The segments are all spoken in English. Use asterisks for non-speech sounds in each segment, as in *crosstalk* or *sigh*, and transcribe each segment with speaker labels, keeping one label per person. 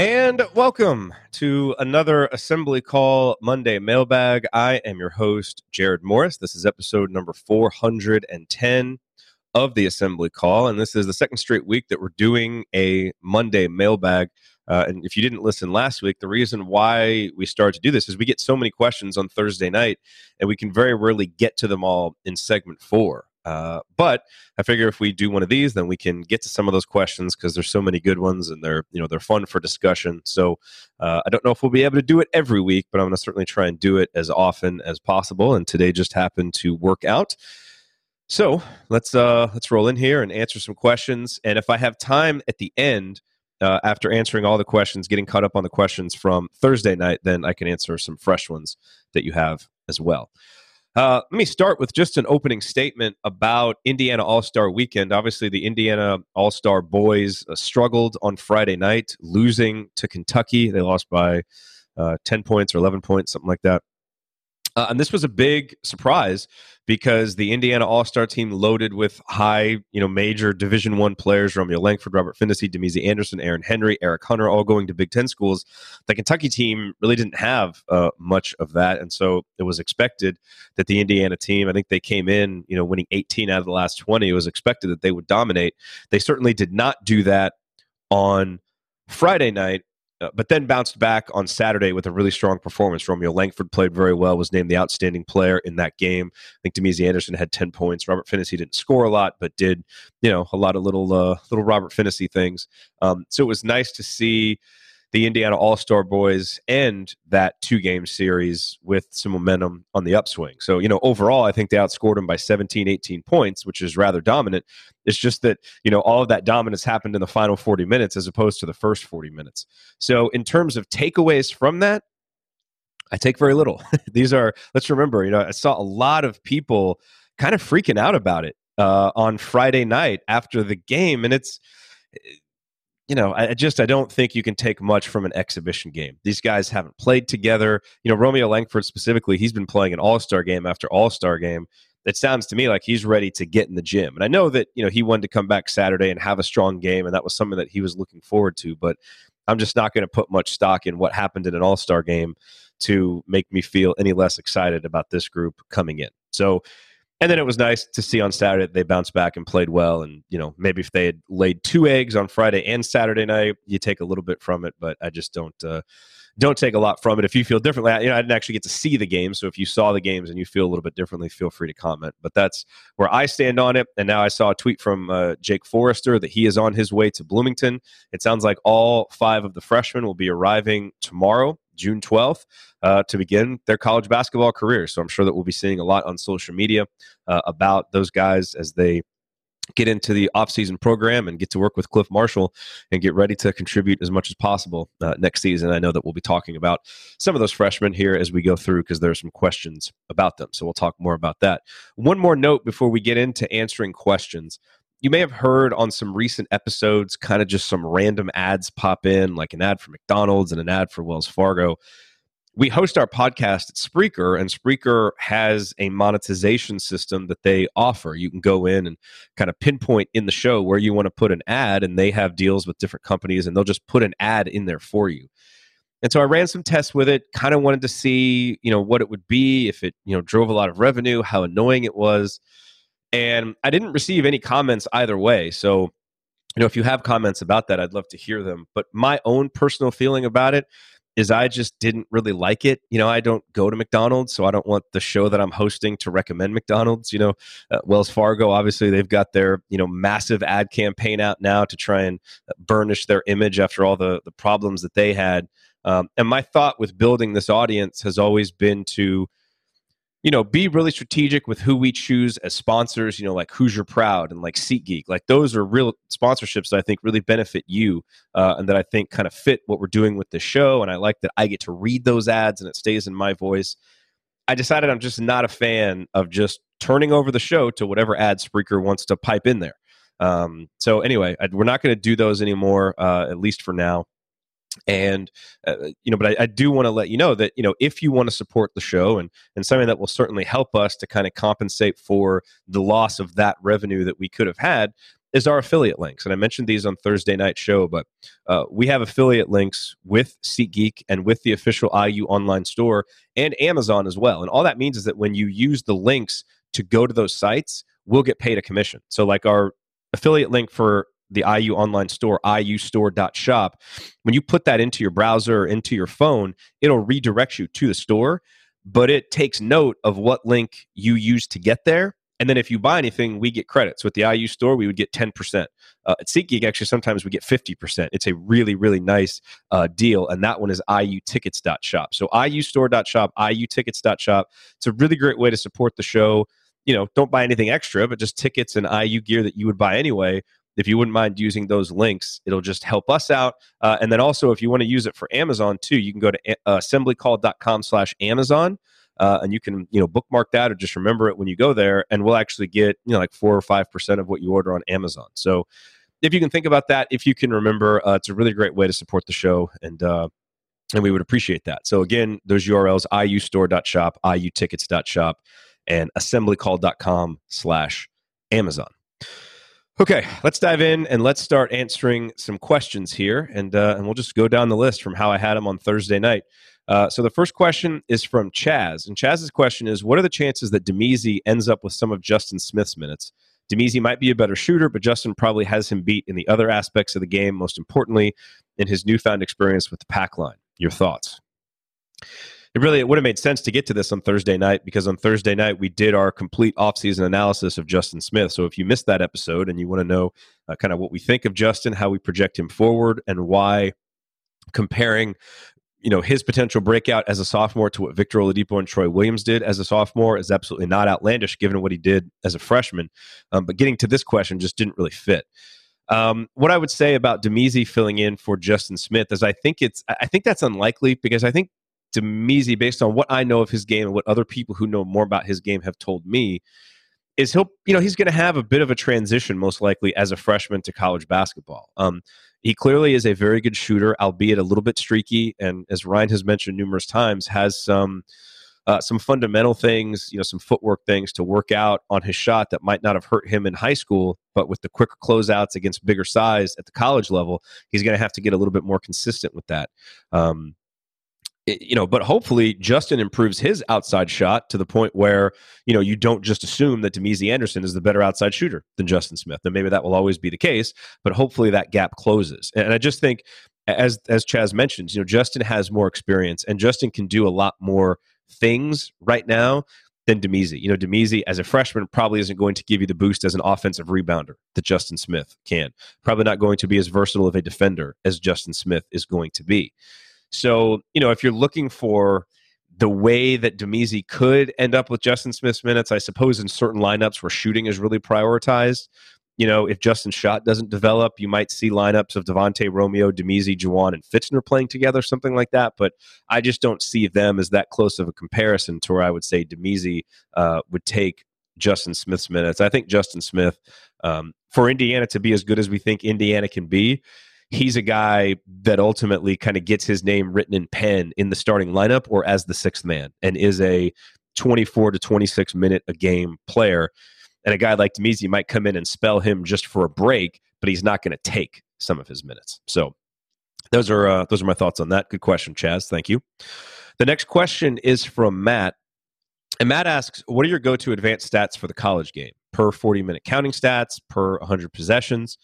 Speaker 1: And welcome to another Assembly Call Monday mailbag. I am your host, Jerod Morris. This is episode number 410 of the Assembly Call. And this is the second straight week that we're doing a Monday mailbag. Uh, and if you didn't listen last week, the reason why we started to do this is we get so many questions on Thursday night, and we can very rarely get to them all in segment four. Uh, but I figure if we do one of these, then we can get to some of those questions because there's so many good ones and they're you know they're fun for discussion. So uh, I don't know if we'll be able to do it every week, but I'm going to certainly try and do it as often as possible. And today just happened to work out. So let's uh, let's roll in here and answer some questions. And if I have time at the end. Uh, after answering all the questions, getting caught up on the questions from Thursday night, then I can answer some fresh ones that you have as well. Uh, let me start with just an opening statement about Indiana All Star Weekend. Obviously, the Indiana All Star boys uh, struggled on Friday night, losing to Kentucky. They lost by uh, 10 points or 11 points, something like that. Uh, and this was a big surprise because the Indiana All Star team loaded with high, you know, major Division One players: Romeo Langford, Robert Phinisee, Damezi Anderson, Aaron Henry, Eric Hunter, all going to Big Ten schools. The Kentucky team really didn't have uh, much of that, and so it was expected that the Indiana team. I think they came in, you know, winning 18 out of the last 20. It was expected that they would dominate. They certainly did not do that on Friday night uh, but then bounced back on Saturday with a really strong performance. Romeo Langford played very well, was named the outstanding player in that game. I think Damezi Anderson had 10 points. Robert Phinisee didn't score a lot, but did, you know, a lot of little uh, little Robert Phinisee things. Um, so it was nice to see the Indiana All Star boys end that two game series with some momentum on the upswing. So, you know, overall, I think they outscored them by 17, 18 points, which is rather dominant. It's just that, you know, all of that dominance happened in the final 40 minutes as opposed to the first 40 minutes. So, in terms of takeaways from that, I take very little. *laughs* These are, let's remember, you know, I saw a lot of people kind of freaking out about it uh, on Friday night after the game. And it's, you know, I just I don't think you can take much from an exhibition game. These guys haven't played together. You know, Romeo Langford specifically, he's been playing an All Star game after All Star game. It sounds to me like he's ready to get in the gym. And I know that you know he wanted to come back Saturday and have a strong game, and that was something that he was looking forward to. But I'm just not going to put much stock in what happened in an All Star game to make me feel any less excited about this group coming in. So and then it was nice to see on Saturday they bounced back and played well. And you know, maybe if they had laid two eggs on Friday and Saturday night, you take a little bit from it. But I just don't uh, don't take a lot from it. If you feel differently, you know, I didn't actually get to see the game, so if you saw the games and you feel a little bit differently, feel free to comment. But that's where I stand on it. And now I saw a tweet from uh, Jake Forrester that he is on his way to Bloomington. It sounds like all five of the freshmen will be arriving tomorrow June 12th uh, to begin their college basketball career. So I'm sure that we'll be seeing a lot on social media uh, about those guys as they get into the offseason program and get to work with Cliff Marshall and get ready to contribute as much as possible uh, next season. I know that we'll be talking about some of those freshmen here as we go through because there are some questions about them. So we'll talk more about that. One more note before we get into answering questions you may have heard on some recent episodes kind of just some random ads pop in, like an ad for McDonald's and an ad for Wells Fargo. We host our podcast at Spreaker, and Spreaker has a monetization system that they offer. You can go in and kind of pinpoint in the show where you want to put an ad, and they have deals with different companies, and they'll just put an ad in there for you. And so I ran some tests with it, kind of wanted to see, you know, what it would be if it, you know, drove a lot of revenue, how annoying it was. And I didn't receive any comments either way. So, you know, if you have comments about that, I'd love to hear them. But my own personal feeling about it is I just didn't really like it. You know, I don't go to McDonald's, so I don't want the show that I'm hosting to recommend McDonald's. You know, uh, Wells Fargo, obviously, they've got their you know massive ad campaign out now to try and uh, burnish their image after all the the problems that they had. Um, and my thought with building this audience has always been to you know, be really strategic with who we choose as sponsors, you know, like Hoosier Proud and like SeatGeek. Like those are real sponsorships that I think really benefit you uh, and that I think kind of fit what we're doing with the show. And I like that I get to read those ads and it stays in my voice. I decided I'm just not a fan of just turning over the show to whatever ad Spreaker wants to pipe in there. Um, so anyway, I, we're not going to do those anymore, uh, at least for now and uh, you know but I, I do want to let you know that you know if you want to support the show and and something that will certainly help us to kind of compensate for the loss of that revenue that we could have had is our affiliate links. And i mentioned these on thursday night show but uh, we have affiliate links with SeatGeek and with the official iu online store and amazon as well. And all that means is that when you use the links to go to those sites we'll get paid a commission. So like our affiliate link for the IU online store, iustore.shop, when you put that into your browser or into your phone, it'll redirect you to the store, but it takes note of what link you use to get there. And then if you buy anything, we get credits. With the IU store, we would get 10%. Uh, at SeatGeek, actually, sometimes we get 50%. It's a really, really nice uh, deal. And that one is iutickets.shop. So iustore.shop, iutickets.shop. It's a really great way to support the show. You know, don't buy anything extra, but just tickets and IU gear that you would buy anyway if you wouldn't mind using those links, it'll just help us out. Uh, and then also, if you want to use it for Amazon too, you can go to uh, assemblycall.com slash Amazon. Uh, and you can you know bookmark that or just remember it when you go there and we'll actually get you know like four or five percent of what you order on amazon so if you can think about that if you can remember uh, it's a really great way to support the show and uh, and we would appreciate that so again those urls iustore.shop iutickets.shop and assemblycall.com slash amazon Okay, let's dive in and let's start answering some questions here, and uh, and we'll just go down the list from how I had them on Thursday night. Uh, so the first question is from Chaz, and Chaz's question is: What are the chances that Damezi ends up with some of Justin Smith's minutes? Damezi might be a better shooter, but Justin probably has him beat in the other aspects of the game. Most importantly, in his newfound experience with the pack line. Your thoughts? It really it would have made sense to get to this on Thursday night because on Thursday night we did our complete offseason analysis of Justin Smith. So if you missed that episode and you want to know uh, kind of what we think of Justin, how we project him forward, and why comparing you know his potential breakout as a sophomore to what Victor Oladipo and Troy Williams did as a sophomore is absolutely not outlandish given what he did as a freshman. Um, but getting to this question just didn't really fit. Um, what I would say about Damezi filling in for Justin Smith is I think it's I think that's unlikely because I think Damezi, based on what I know of his game and what other people who know more about his game have told me, is he'll you know he's going to have a bit of a transition most likely as a freshman to college basketball. Um, he clearly is a very good shooter, albeit a little bit streaky, and as Ryan has mentioned numerous times, has some. Uh, some fundamental things, you know, some footwork things to work out on his shot that might not have hurt him in high school, but with the quicker closeouts against bigger size at the college level, he's going to have to get a little bit more consistent with that. Um, you know, but hopefully Justin improves his outside shot to the point where, you know, you don't just assume that Damezi Anderson is the better outside shooter than Justin Smith. And maybe that will always be the case, but hopefully that gap closes. And I just think as as Chaz mentions, you know, Justin has more experience and Justin can do a lot more things right now than Damezi. You know, Damezi as a freshman probably isn't going to give you the boost as an offensive rebounder that Justin Smith can. Probably not going to be as versatile of a defender as Justin Smith is going to be. So, you know, if you're looking for the way that Damezi could end up with Justin Smith's minutes, I suppose in certain lineups where shooting is really prioritized. You know, if Justin's shot doesn't develop, you might see lineups of Devonte Romeo, Damezi, Juwan, and Fitzner playing together, something like that. But I just don't see them as that close of a comparison to where I would say Damezi uh, would take Justin Smith's minutes. I think Justin Smith, um, for Indiana to be as good as we think Indiana can be, he's a guy that ultimately kind of gets his name written in pen in the starting lineup or as the sixth man and is a 24 to 26 minute a game player. And a guy like Damezi might come in and spell him just for a break, but he's not going to take some of his minutes. So those are uh, those are my thoughts on that. Good question, Chaz. Thank you. The next question is from Matt. And Matt asks, what are your go-to advanced stats for the college game? Per 40 minute counting stats, per 100 possessions.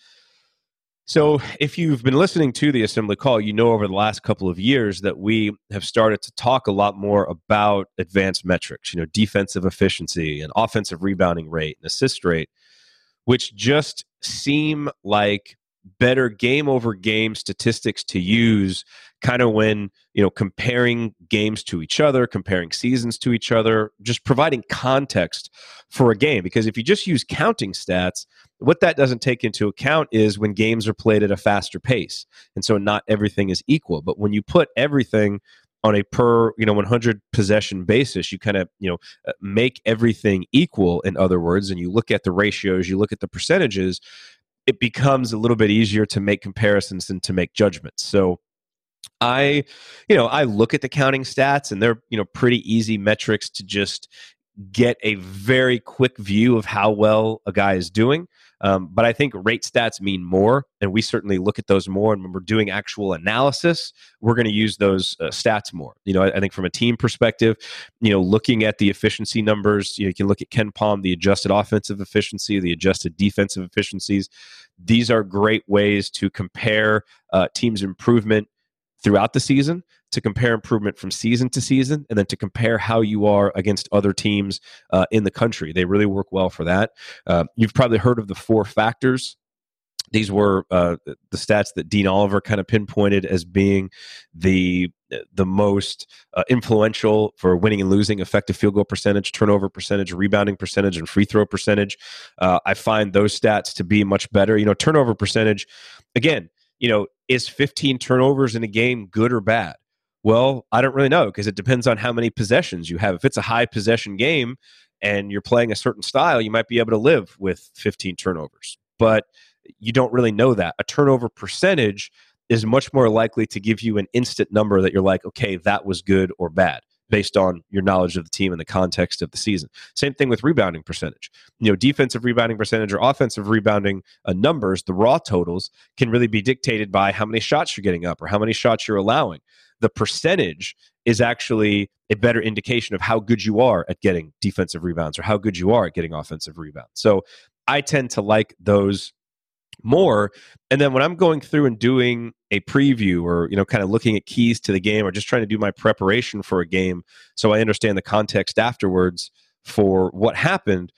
Speaker 1: So, if you've been listening to the assembly call, you know over the last couple of years that we have started to talk a lot more about advanced metrics, you know, defensive efficiency and offensive rebounding rate and assist rate, which just seem like better game over game statistics to use kind of when you know comparing games to each other comparing seasons to each other just providing context for a game. Because if you just use counting stats what that doesn't take into account is when games are played at a faster pace and so not everything is equal. But when you put everything on a per you know 100 possession basis you kind of you know uh, make everything equal in other words and you look at the ratios you look at the percentages it becomes a little bit easier to make comparisons and to make judgments. So i you know i look at the counting stats and they're you know pretty easy metrics to just get a very quick view of how well a guy is doing um, but I think rate stats mean more, and we certainly look at those more. And when we're doing actual analysis, we're going to use those uh, stats more. You know, I, I, think from a team perspective, you know, looking at the efficiency numbers, you, know, you can look at KenPom, the adjusted offensive efficiency, the adjusted defensive efficiencies. These are great ways to compare uh, teams' improvement throughout the season to compare improvement from season to season and then to compare how you are against other teams uh, in the country. They really work well for that. Uh, you've probably heard of the four factors. These were uh, the stats that Dean Oliver kind of pinpointed as being the the most uh, influential for winning and losing effective field goal percentage, turnover percentage, rebounding percentage, and free throw percentage. Uh, I find those stats to be much better. You know, turnover percentage, again, you know, is 15 turnovers in a game good or bad? Well, I don't really know because it depends on how many possessions you have. If it's a high possession game and you're playing a certain style, you might be able to live with 15 turnovers. But you don't really know that. A turnover percentage is much more likely to give you an instant number that you're like, okay, that was good or bad based on your knowledge of the team and the context of the season. Same thing with rebounding percentage. You know, defensive rebounding percentage or offensive rebounding uh, numbers, the raw totals can really be dictated by how many shots you're getting up or how many shots you're allowing the percentage is actually a better indication of how good you are at getting defensive rebounds or how good you are at getting offensive rebounds. So I tend to like those more and then when i'm going through and doing a preview or you know kind of looking at keys to the game or just trying to do my preparation for a game so i understand the context afterwards for what happened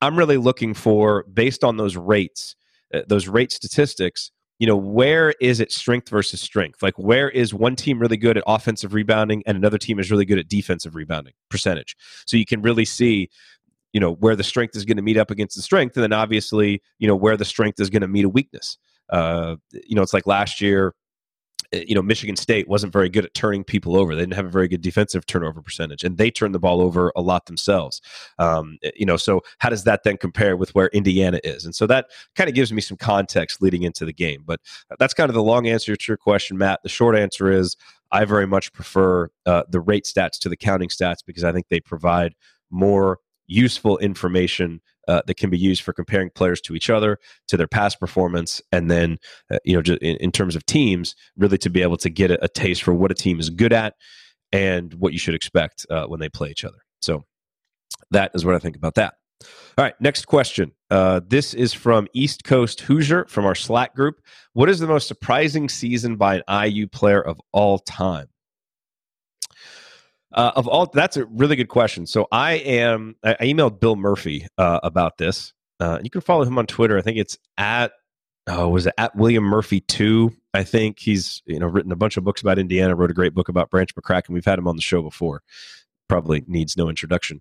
Speaker 1: i'm really looking for based on those rates uh, those rate statistics you know, where is it strength versus strength? Like, where is one team really good at offensive rebounding and another team is really good at defensive rebounding percentage? So you can really see, you know, where the strength is going to meet up against the strength. And then obviously, you know, where the strength is going to meet a weakness. Uh, you know, it's like last year, Eh, you know Michigan State wasn't very good at turning people over. They didn't have a very good defensive turnover percentage, and they turned the ball over a lot themselves. Um, eh, you know, so how does that then compare with where Indiana is? And so that kind of gives me some context leading into the game. But that's kind of the long answer to your question, Matt. The short answer is I very much prefer uh, the rate stats to the counting stats because I think they provide more useful information uh, that can be used for comparing players to each other, to their past performance, and then uh, you know, in, in, terms of teams, really to be able to get a, a, taste for what a team is good at and what you should expect uh, when they play each other. So that is what I think about that. All right, next question. Uh, this is from East Coast Hoosier from our Slack group. What is the most surprising season by an IU player of all time? Uh, of all, that's a really good question. So I am. I, emailed Bill Murphy uh, about this. Uh, you can follow him on Twitter. I think it's at. Oh, was it at William Murphy two? I think he's you know written a bunch of books about Indiana. Wrote a great book about Branch McCracken. We've had him on the show before. Probably needs no introduction.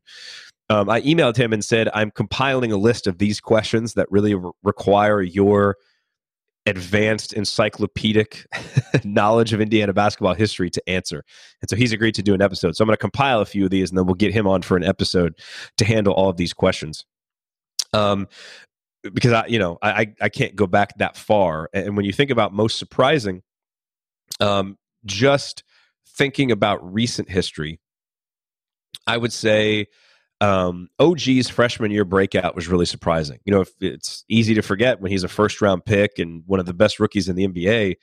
Speaker 1: Um, I emailed him and said I'm compiling a list of these questions that really re- require your advanced encyclopedic *laughs* knowledge of Indiana basketball history to answer. And so he's agreed to do an episode. So I'm going to compile a few of these and then we'll get him on for an episode to handle all of these questions. Um, because I, you know, I, I can't go back that far. And when you think about most surprising, um, just thinking about recent history, I would say um, OG's freshman year breakout was really surprising. You know, if it's easy to forget when he's a first round pick and one of the best rookies in the NBA.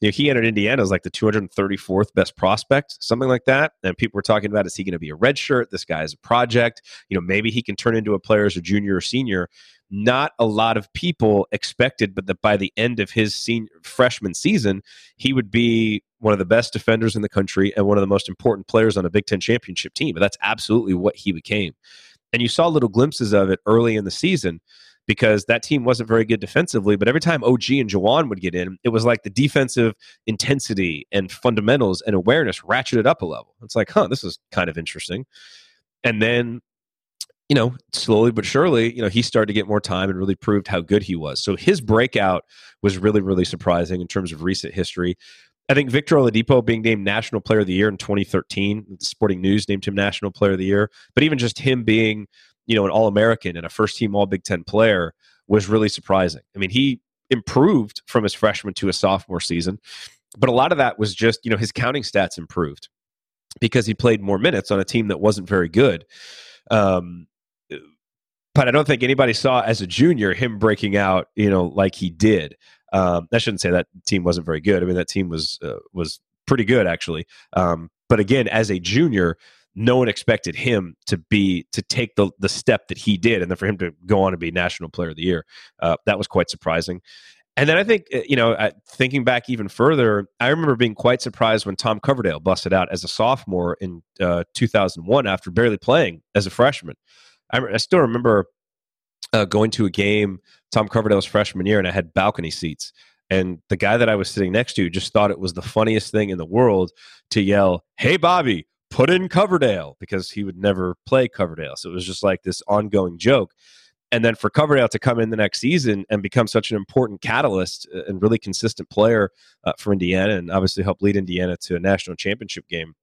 Speaker 1: You know, he entered Indiana as like the 234th best prospect, something like that. And people were talking about is he going to be a red shirt? This guy is a project. You know, maybe he can turn into a player as a junior or senior. Not a lot of people expected, but that by the end of his senior freshman season, he would be one of the best defenders in the country and one of the most important players on a Big Ten championship team. But that's absolutely what he became. And you saw little glimpses of it early in the season because that team wasn't very good defensively. But every time OG and Juwan would get in, it was like the defensive intensity and fundamentals and awareness ratcheted up a level. It's like, huh, this is kind of interesting. And then you know, slowly but surely, you know, he started to get more time and really proved how good he was. So his breakout was really, really surprising in terms of recent history. I think Victor Oladipo being named National Player of the Year in 2013, Sporting News named him National Player of the Year, but even just him being, you know, an All American and a first team All Big Ten player was really surprising. I mean, he improved from his freshman to his sophomore season, but a lot of that was just, you know, his counting stats improved because he played more minutes on a team that wasn't very good. Um, but I don't think anybody saw as a junior him breaking out, you know, like he did. Um, I shouldn't say that team wasn't very good. I mean, that team was uh, was pretty good actually. Um, but again, as a junior, no one expected him to be to take the the step that he did, and then for him to go on and be National Player of the Year. Uh, that was quite surprising. And then I think, uh, you know, thinking back even further, I remember being quite surprised when Tom Coverdale busted out as a sophomore in uh, 2001 after barely playing as a freshman. I, I still remember uh, going to a game Tom Coverdale's freshman year, and I had balcony seats. And the guy that I was sitting next to just thought it was the funniest thing in the world to yell, "Hey, Bobby, put in Coverdale," because he would never play Coverdale. So it was just like this ongoing joke. And then for Coverdale to come in the next season and become such an important catalyst uh, and really consistent player uh, for Indiana, and obviously help lead Indiana to a national championship game,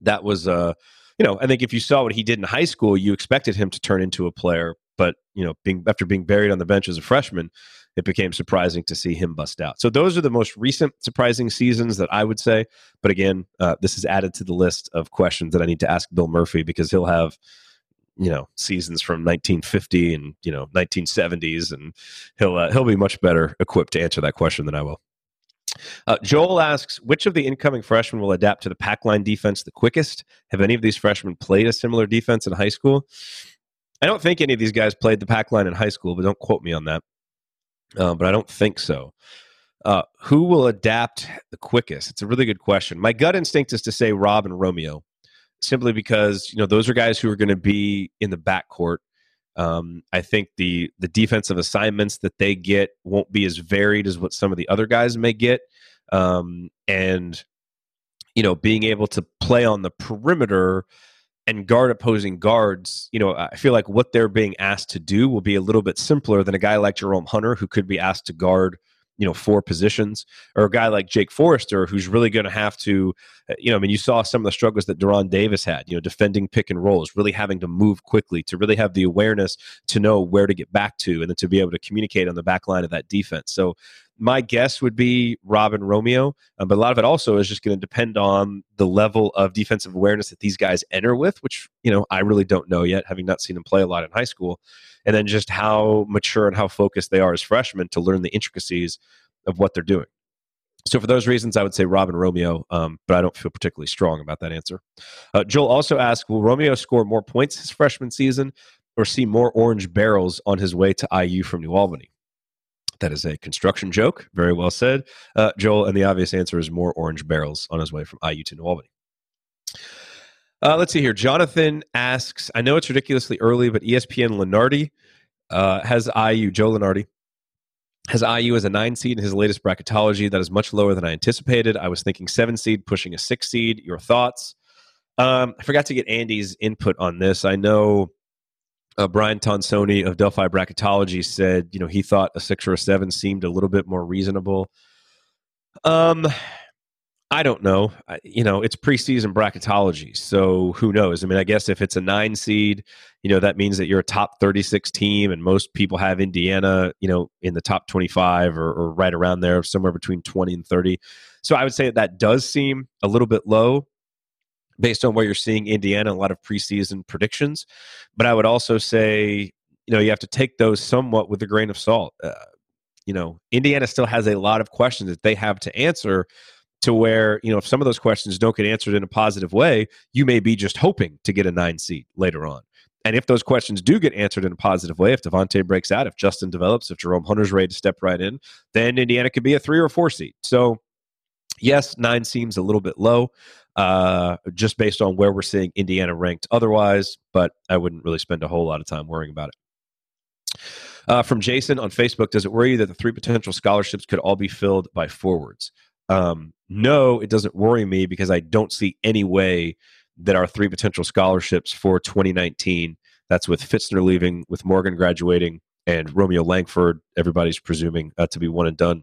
Speaker 1: that was uh, you know, I think if you saw what he did in high school, you expected him to turn into a player. But you know, being after being buried on the bench as a freshman, it became surprising to see him bust out. So those are the most recent surprising seasons that I would say. But again, uh, this is added to the list of questions that I need to ask Bill Murphy because he'll have you know seasons from 1950 and you know 1970s, and he'll uh, he'll be much better equipped to answer that question than I will. Uh, Joel asks, which of the incoming freshmen will adapt to the pack line defense the quickest? Have any of these freshmen played a similar defense in high school? I don't think any of these guys played the pack line in high school, but don't quote me on that. Uh, but I don't think so. Uh, who will adapt the quickest? It's a really good question. My gut instinct is to say Rob and Romeo, simply because you know those are guys who are going to be in the backcourt. Um, I think the the defensive assignments that they get won't be as varied as what some of the other guys may get, um, and you know, being able to play on the perimeter and guard opposing guards, you know, I feel like what they're being asked to do will be a little bit simpler than a guy like Jerome Hunter, who could be asked to guard you know four positions or a guy like Jake Forrester who's really going to have to uh, you know I mean you saw some of the struggles that De'Ron Davis had you know defending pick and rolls really having to move quickly to really have the awareness to know where to get back to and then to be able to communicate on the back line of that defense. So my guess would be Rob and Romeo, um, but a lot of it also is just going to depend on the level of defensive awareness that these guys enter with, which you know I really don't know yet, having not seen them play a lot in high school and then just how mature and how focused they are as freshmen to learn the intricacies of what they're doing. So for those reasons, I would say Rob and Romeo, um, but I don't feel particularly strong about that answer. Uh, Joel also asked, will Romeo score more points his freshman season or see more orange barrels on his way to IU from New Albany? That is a construction joke. Very well said, uh, Joel. And the obvious answer is more orange barrels on his way from IU to New Albany. Uh, let's see here. Jonathan asks, I know it's ridiculously early, but ESPN Lunardi uh, has IU, Joe Lunardi, has IU as a nine seed in his latest bracketology. That is much lower than I anticipated. I was thinking seven seed, pushing a six seed. Your thoughts? Um, I forgot to get Andy's input on this. I know uh, Brian Tonsoni of Delphi Bracketology said, you know, he thought a six or a seven seemed a little bit more reasonable. Um, I don't know. I, you know, it's preseason bracketology, so who knows? I mean, I guess if it's a nine seed, you know, that means that you're a top 36 team, and most people have Indiana, you know, in the top 25 or, or right around there, somewhere between 20 and 30. So I would say that, that does seem a little bit low based on where you're seeing Indiana, a lot of preseason predictions. But I would also say, you know, you have to take those somewhat with a grain of salt. Uh, you know, Indiana still has a lot of questions that they have to answer to where you know if some of those questions don't get answered in a positive way you may be just hoping to get a nine seat later on and if those questions do get answered in a positive way if devonte breaks out if justin develops if jerome hunter's ready to step right in then indiana could be a three or four seed so yes nine seems a little bit low uh, just based on where we're seeing indiana ranked otherwise but i wouldn't really spend a whole lot of time worrying about it Uh, from Jason on Facebook, does it worry you that the three potential scholarships could all be filled by forwards? Um, no, it doesn't worry me because I don't see any way that our three potential scholarships for 2019, that's with Fitzner leaving, with Morgan graduating, and Romeo Langford, everybody's presuming uh, to be one and done.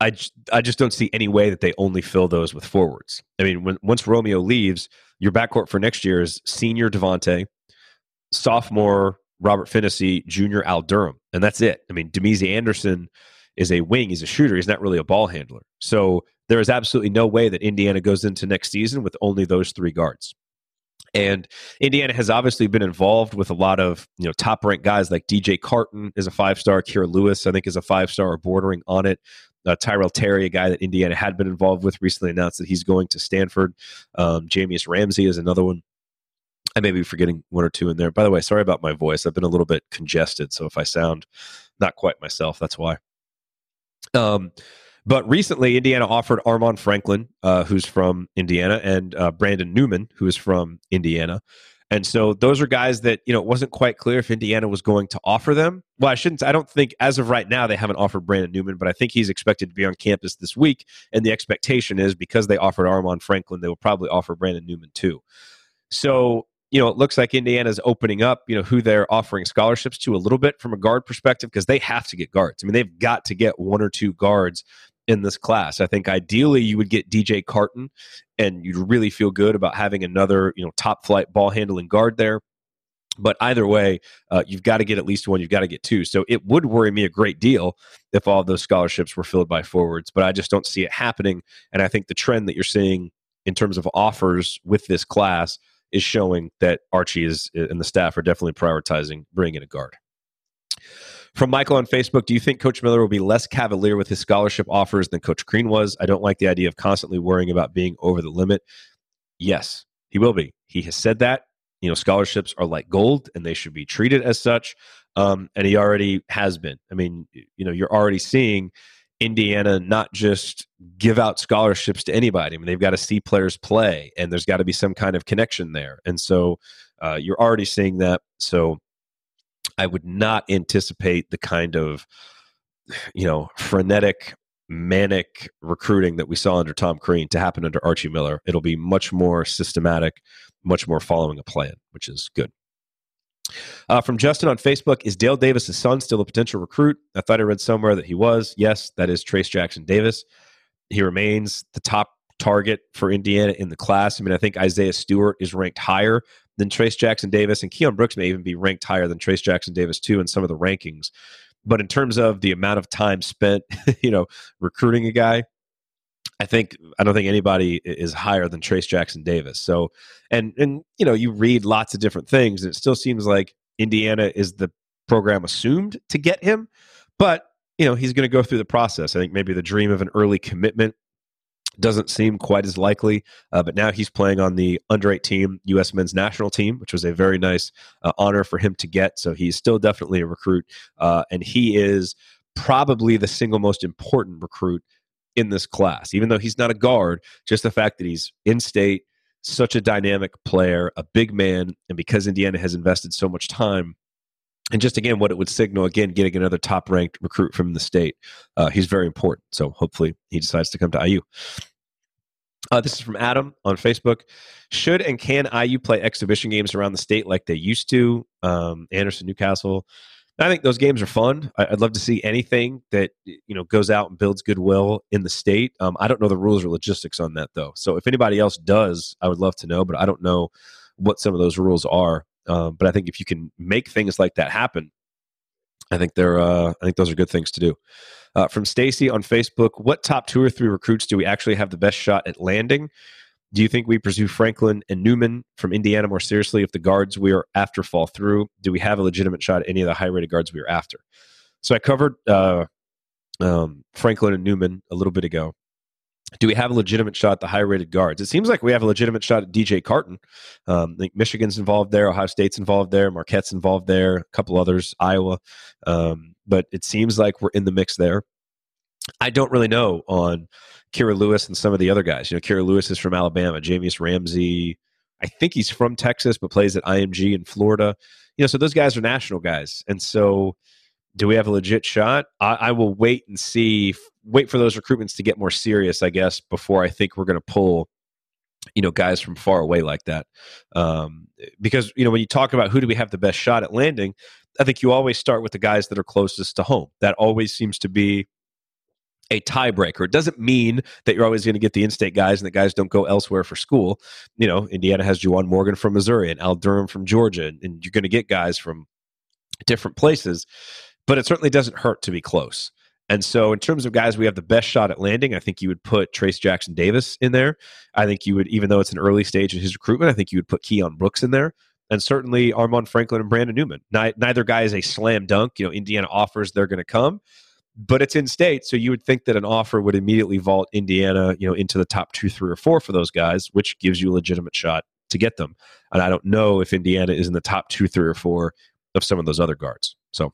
Speaker 1: I, I just don't see any way that they only fill those with forwards. I mean, when once Romeo leaves, your backcourt for next year is senior Devonte, sophomore Robert Phinisee, junior Al Durham, and that's it. I mean, Damezi Anderson is a wing, he's a shooter, he's not really a ball handler. So there is absolutely no way that Indiana goes into next season with only those three guards. And Indiana has obviously been involved with a lot of you know top ranked guys like DJ Carton is a five star, Kira Lewis I think is a five star or bordering on it. Uh, Tyrell Terry, a guy that Indiana had been involved with, recently announced that he's going to Stanford. Um, Jahmi'us Ramsey is another one. I may be forgetting one or two in there. By the way, sorry about my voice. I've been a little bit congested, so if I sound not quite myself, that's why. Um, but recently, Indiana offered Armaan Franklin, uh, who's from Indiana, and uh, Brandon Newman, who is from Indiana. And so those are guys that, you know, it wasn't quite clear if Indiana was going to offer them. Well, I shouldn't, I don't think as of right now they haven't offered Brandon Newman, but I think he's expected to be on campus this week. And the expectation is because they offered Armaan Franklin, they will probably offer Brandon Newman too. So you know, it looks like Indiana's opening up, you know, who they're offering scholarships to a little bit from a guard perspective because they have to get guards. I mean, they've got to get one or two guards in this class. I think ideally you would get DJ Carton and you'd really feel good about having another, you know, top flight ball handling guard there. But either way, uh, you've got to get at least one. You've got to get two. So it would worry me a great deal if all those scholarships were filled by forwards, but I just don't see it happening. And I think the trend that you're seeing in terms of offers with this class is showing that Archie is and the staff are definitely prioritizing bringing in a guard. From Michael on Facebook, do you think Coach Miller will be less cavalier with his scholarship offers than Coach Crean was? I don't like the idea of constantly worrying about being over the limit. Yes, he will be. He has said that. You know, scholarships are like gold and they should be treated as such. Um, and he already has been. I mean, you know, you're already seeing Indiana not just give out scholarships to anybody. I mean, they've got to see players play, and there's got to be some kind of connection there. And so uh, you're already seeing that. So I would not anticipate the kind of *sighs* you know frenetic manic recruiting that we saw under Tom Crean to happen under Archie Miller. It'll be much more systematic, much more following a plan, which is good. Uh, from Justin on Facebook, is Dale Davis' son still a potential recruit? I thought I read somewhere that he was. Yes, that is Trayce Jackson Davis. He remains the top target for Indiana in the class. I mean, I think Isaiah Stewart is ranked higher than Trayce Jackson Davis, and Keion Brooks may even be ranked higher than Trayce Jackson Davis too in some of the rankings. But in terms of the amount of time spent, *laughs* you know, recruiting a guy, I think I don't think anybody is higher than Trayce Jackson Davis. So, and and you know, you read lots of different things, and it still seems like Indiana is the program assumed to get him, but you know, he's going to go through the process. I think maybe the dream of an early commitment doesn't seem quite as likely, uh, but now he's playing on the under 18 U.S. men's national team, which was a very nice uh, honor for him to get. So he's still definitely a recruit, uh, and he is probably the single most important recruit in this class. Even though he's not a guard, just the fact that he's in state, such a dynamic player, a big man, and because Indiana has invested so much time and just again what it would signal again getting another top ranked recruit from the state uh, he's very important so hopefully he decides to come to iu uh, this is from adam on facebook should and can iu play exhibition games around the state like they used to um, anderson newcastle I think those games are fun. I'd love to see anything that you know goes out and builds goodwill in the state. Um, I don't know the rules or logistics on that though. So if anybody else does, I would love to know. But I don't know what some of those rules are. Um, but I think if you can make things like that happen, I think they're uh, I think those are good things to do. Uh, from Stacy on Facebook, what top two or three recruits do we actually have the best shot at landing? Do you think we pursue Franklin and Newman from Indiana more seriously if the guards we are after fall through? Do we have a legitimate shot at any of the high rated guards we are after? So I covered uh, um, Franklin and Newman a little bit ago do we have a legitimate shot at the high rated guards? It seems like we have a legitimate shot at DJ Carton. Um, I think Michigan's involved there, Ohio State's involved there, Marquette's involved there, a couple others, Iowa. Um, but it seems like we're in the mix there. I don't really know on Kira Lewis and some of the other guys. You know, Kira Lewis is from Alabama, Jahmi'us Ramsey. I think he's from Texas, but plays at IMG in Florida. you know, so those guys are national guys, and so do we have a legit shot? I, I will wait and see. Wait for those recruitments to get more serious, I guess, before I think we're going to pull you know guys from far away like that um, because you know when you talk about who do we have the best shot at landing i think you always start with the guys that are closest to home that always seems to be a tiebreaker. It doesn't mean that you're always going to get the in-state guys and the guys don't go elsewhere for school. You know, Indiana has Juwan Morgan from Missouri and Al Durham from Georgia, and, and you're going to get guys from different places. But it certainly doesn't hurt to be close. And so, in terms of guys we have the best shot at landing, I think you would put Trayce Jackson Davis in there. I think you would, even though it's an early stage in his recruitment, I think you would put Keion Brooks in there. And certainly Armaan Franklin and Brandon Newman. Neither guy is a slam dunk. You know, Indiana offers, they're going to come but it's in state, so you would think that an offer would immediately vault Indiana, you know, into the top two, three, or four for those guys, which gives you a legitimate shot to get them. And I don't know if Indiana is in the top two, three, or four of some of those other guards. So,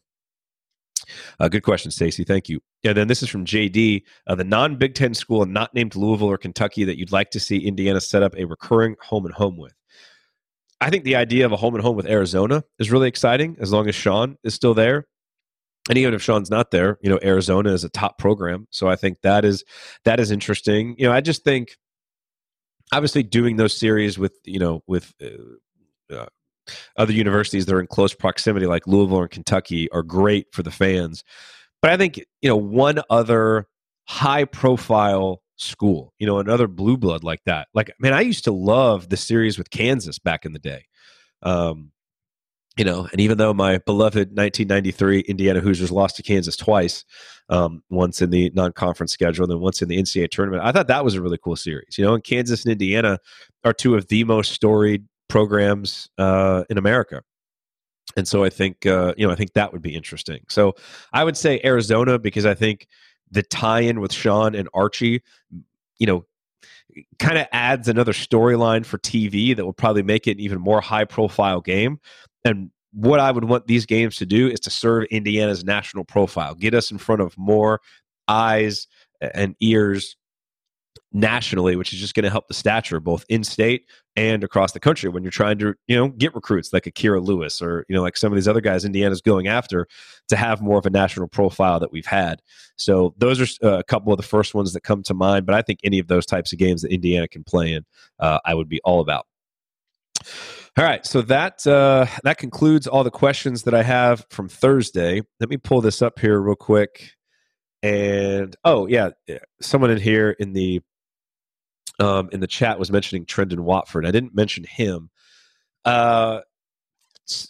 Speaker 1: uh, good question, Stacy. Thank you. And then this is from JD, uh, the non Big Ten school not named Louisville or Kentucky that you'd like to see Indiana set up a recurring home and home with. I think the idea of a home and home with Arizona is really exciting as long as Sean is still there and even if Sean's not there, you know, Arizona is a top program. So I think that is that is interesting. You know, I just think obviously doing those series with you know with uh, uh, other universities that are in close proximity, like Louisville and Kentucky, are great for the fans. But I think you know one other high profile school, you know, another blue blood like that. Like, man, I used to love the series with Kansas back in the day. Um, you know, and even though my beloved 1993 Indiana Hoosiers lost to Kansas twice, um, once in the non-conference schedule and then once in the NCAA tournament, I thought that was a really cool series. You know, and Kansas and Indiana are two of the most storied programs uh, in America. And so I think uh, you know I think that would be interesting. So I would say Arizona because I think the tie-in with Sean and Archie, you know, kind of adds another storyline for TV that will probably make it an even more high-profile game. And what I would want these games to do is to serve Indiana's national profile, get us in front of more eyes and ears nationally, which is just going to help the stature both in state and across the country when you're trying to, you know, get recruits like Akira Lewis or, you know, like some of these other guys Indiana's going after to have more of a national profile that we've had. So those are uh, a couple of the first ones that come to mind. But I think any of those types of games that Indiana can play in, uh, I would be all about. All right, so that uh, that concludes all the questions that I have from Thursday. Let me pull this up here real quick. And oh yeah, someone in here in the um, in the chat was mentioning Trendon Watford. I didn't mention him. Uh,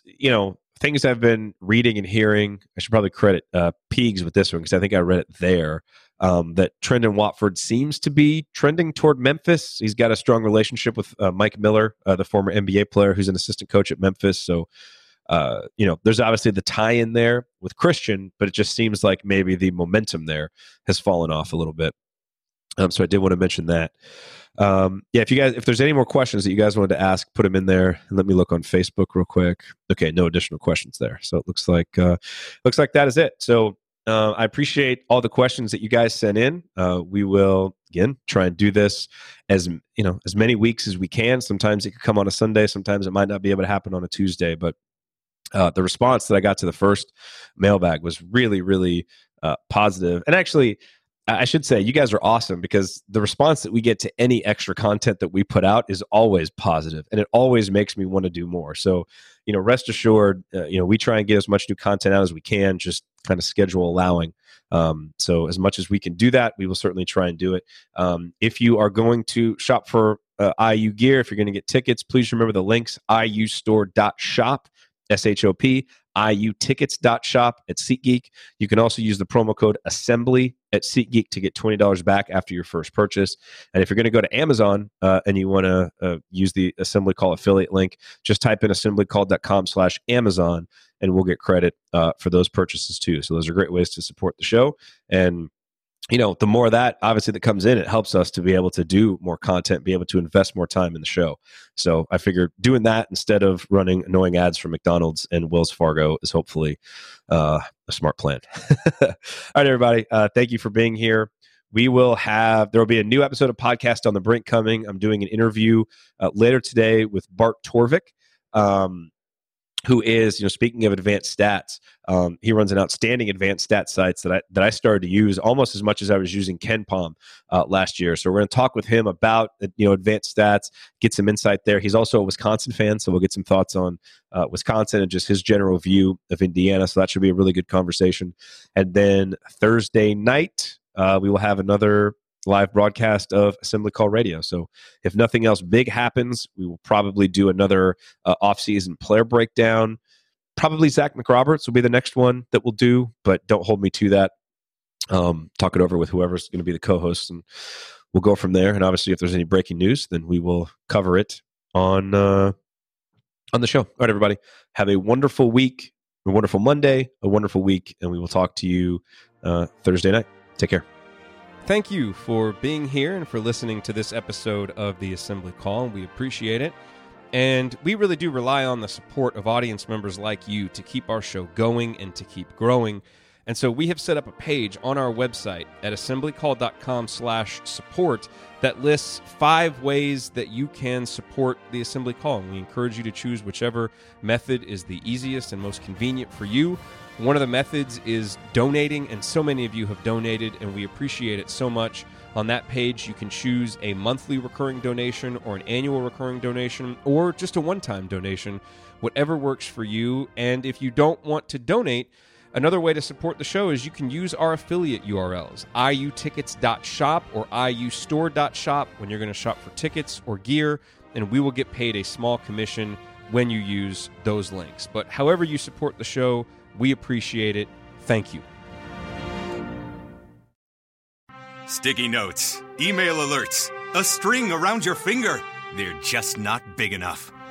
Speaker 1: you know, things I've been reading and hearing. I should probably credit uh, Peegs with this one because I think I read it there um, that Trendon Watford seems to be trending toward Memphis. He's got a strong relationship with uh, Mike Miller, uh, the former NBA player who's an assistant coach at Memphis. So, uh, you know, there's obviously the tie in there with Christian, but it just seems like maybe the momentum there has fallen off a little bit. Um, so I did want to mention that. Um, yeah, if you guys, if there's any more questions that you guys wanted to ask, put them in there and let me look on Facebook real quick. Okay, no additional questions there. So it looks like uh, looks like that is it. So uh, I appreciate all the questions that you guys sent in. Uh, we will again try and do this as you know as many weeks as we can. Sometimes it could come on a Sunday. Sometimes it might not be able to happen on a Tuesday. But uh, the response that I got to the first mailbag was really, really uh, positive. And actually, I should say you guys are awesome because the response that we get to any extra content that we put out is always positive and it always makes me want to do more. So, you know, rest assured, uh, you know, we try and get as much new content out as we can, just kind of schedule allowing. Um, so, as much as we can do that, we will certainly try and do it. Um, if you are going to shop for uh, IU gear, if you're going to get tickets, please remember the links iustore.shop, S H O P iutickets.shop at SeatGeek. You can also use the promo code assembly at SeatGeek to get $20 back after your first purchase. And if you're going to go to Amazon uh, and you want to uh, use the assembly call affiliate link, just type in assemblycall.com slash Amazon and we'll get credit uh, for those purchases too. So those are great ways to support the show. And you know, the more that obviously that comes in, it helps us to be able to do more content, be able to invest more time in the show. So I figured doing that instead of running annoying ads for McDonald's and Wells Fargo is hopefully uh, a smart plan. *laughs* All right, everybody. Uh, thank you for being here. We will have, there will be a new episode of Podcast on the Brink coming. I'm doing an interview uh, later today with Bart Torvik. Um, who is, you know, speaking of advanced stats, um, he runs an outstanding advanced stat sites that I that I started to use almost as much as I was using KenPom uh, last year. So we're going to talk with him about uh, you know advanced stats, get some insight there. He's also a Wisconsin fan, so we'll get some thoughts on uh, Wisconsin and just his general view of Indiana. So that should be a really good conversation. And then Thursday night, uh, we will have another live broadcast of Assembly Call Radio. So if nothing else big happens, we will probably do another uh, off-season player breakdown. Probably Zach McRoberts will be the next one that we'll do, but don't hold me to that. Um, talk it over with whoever's going to be the co-host, and we'll go from there. And obviously, if there's any breaking news, then we will cover it on uh, on the show. All right, everybody, have a wonderful week, a wonderful Monday, a wonderful week, and we will talk to you uh, Thursday night. Take care. Thank you for being here and for listening to this episode of the Assembly Call. We appreciate it. And we really do rely on the support of audience members like you to keep our show going and to keep growing. And so we have set up a page on our website at assemblycall.com slash support that lists five ways that you can support the assembly call. And we encourage you to choose whichever method is the easiest and most convenient for you. One of the methods is donating, and so many of you have donated, and we appreciate it so much. On that page, you can choose a monthly recurring donation or an annual recurring donation or just a one time donation, whatever works for you. And if you don't want to donate, Another way to support the show is you can use our affiliate URLs, iutickets.shop or iustore.shop when you're going to shop for tickets or gear, and we will get paid a small commission when you use those links. But however you support the show, we appreciate it. Thank you.
Speaker 2: Sticky notes, email alerts, a string around your finger. They're just not big enough.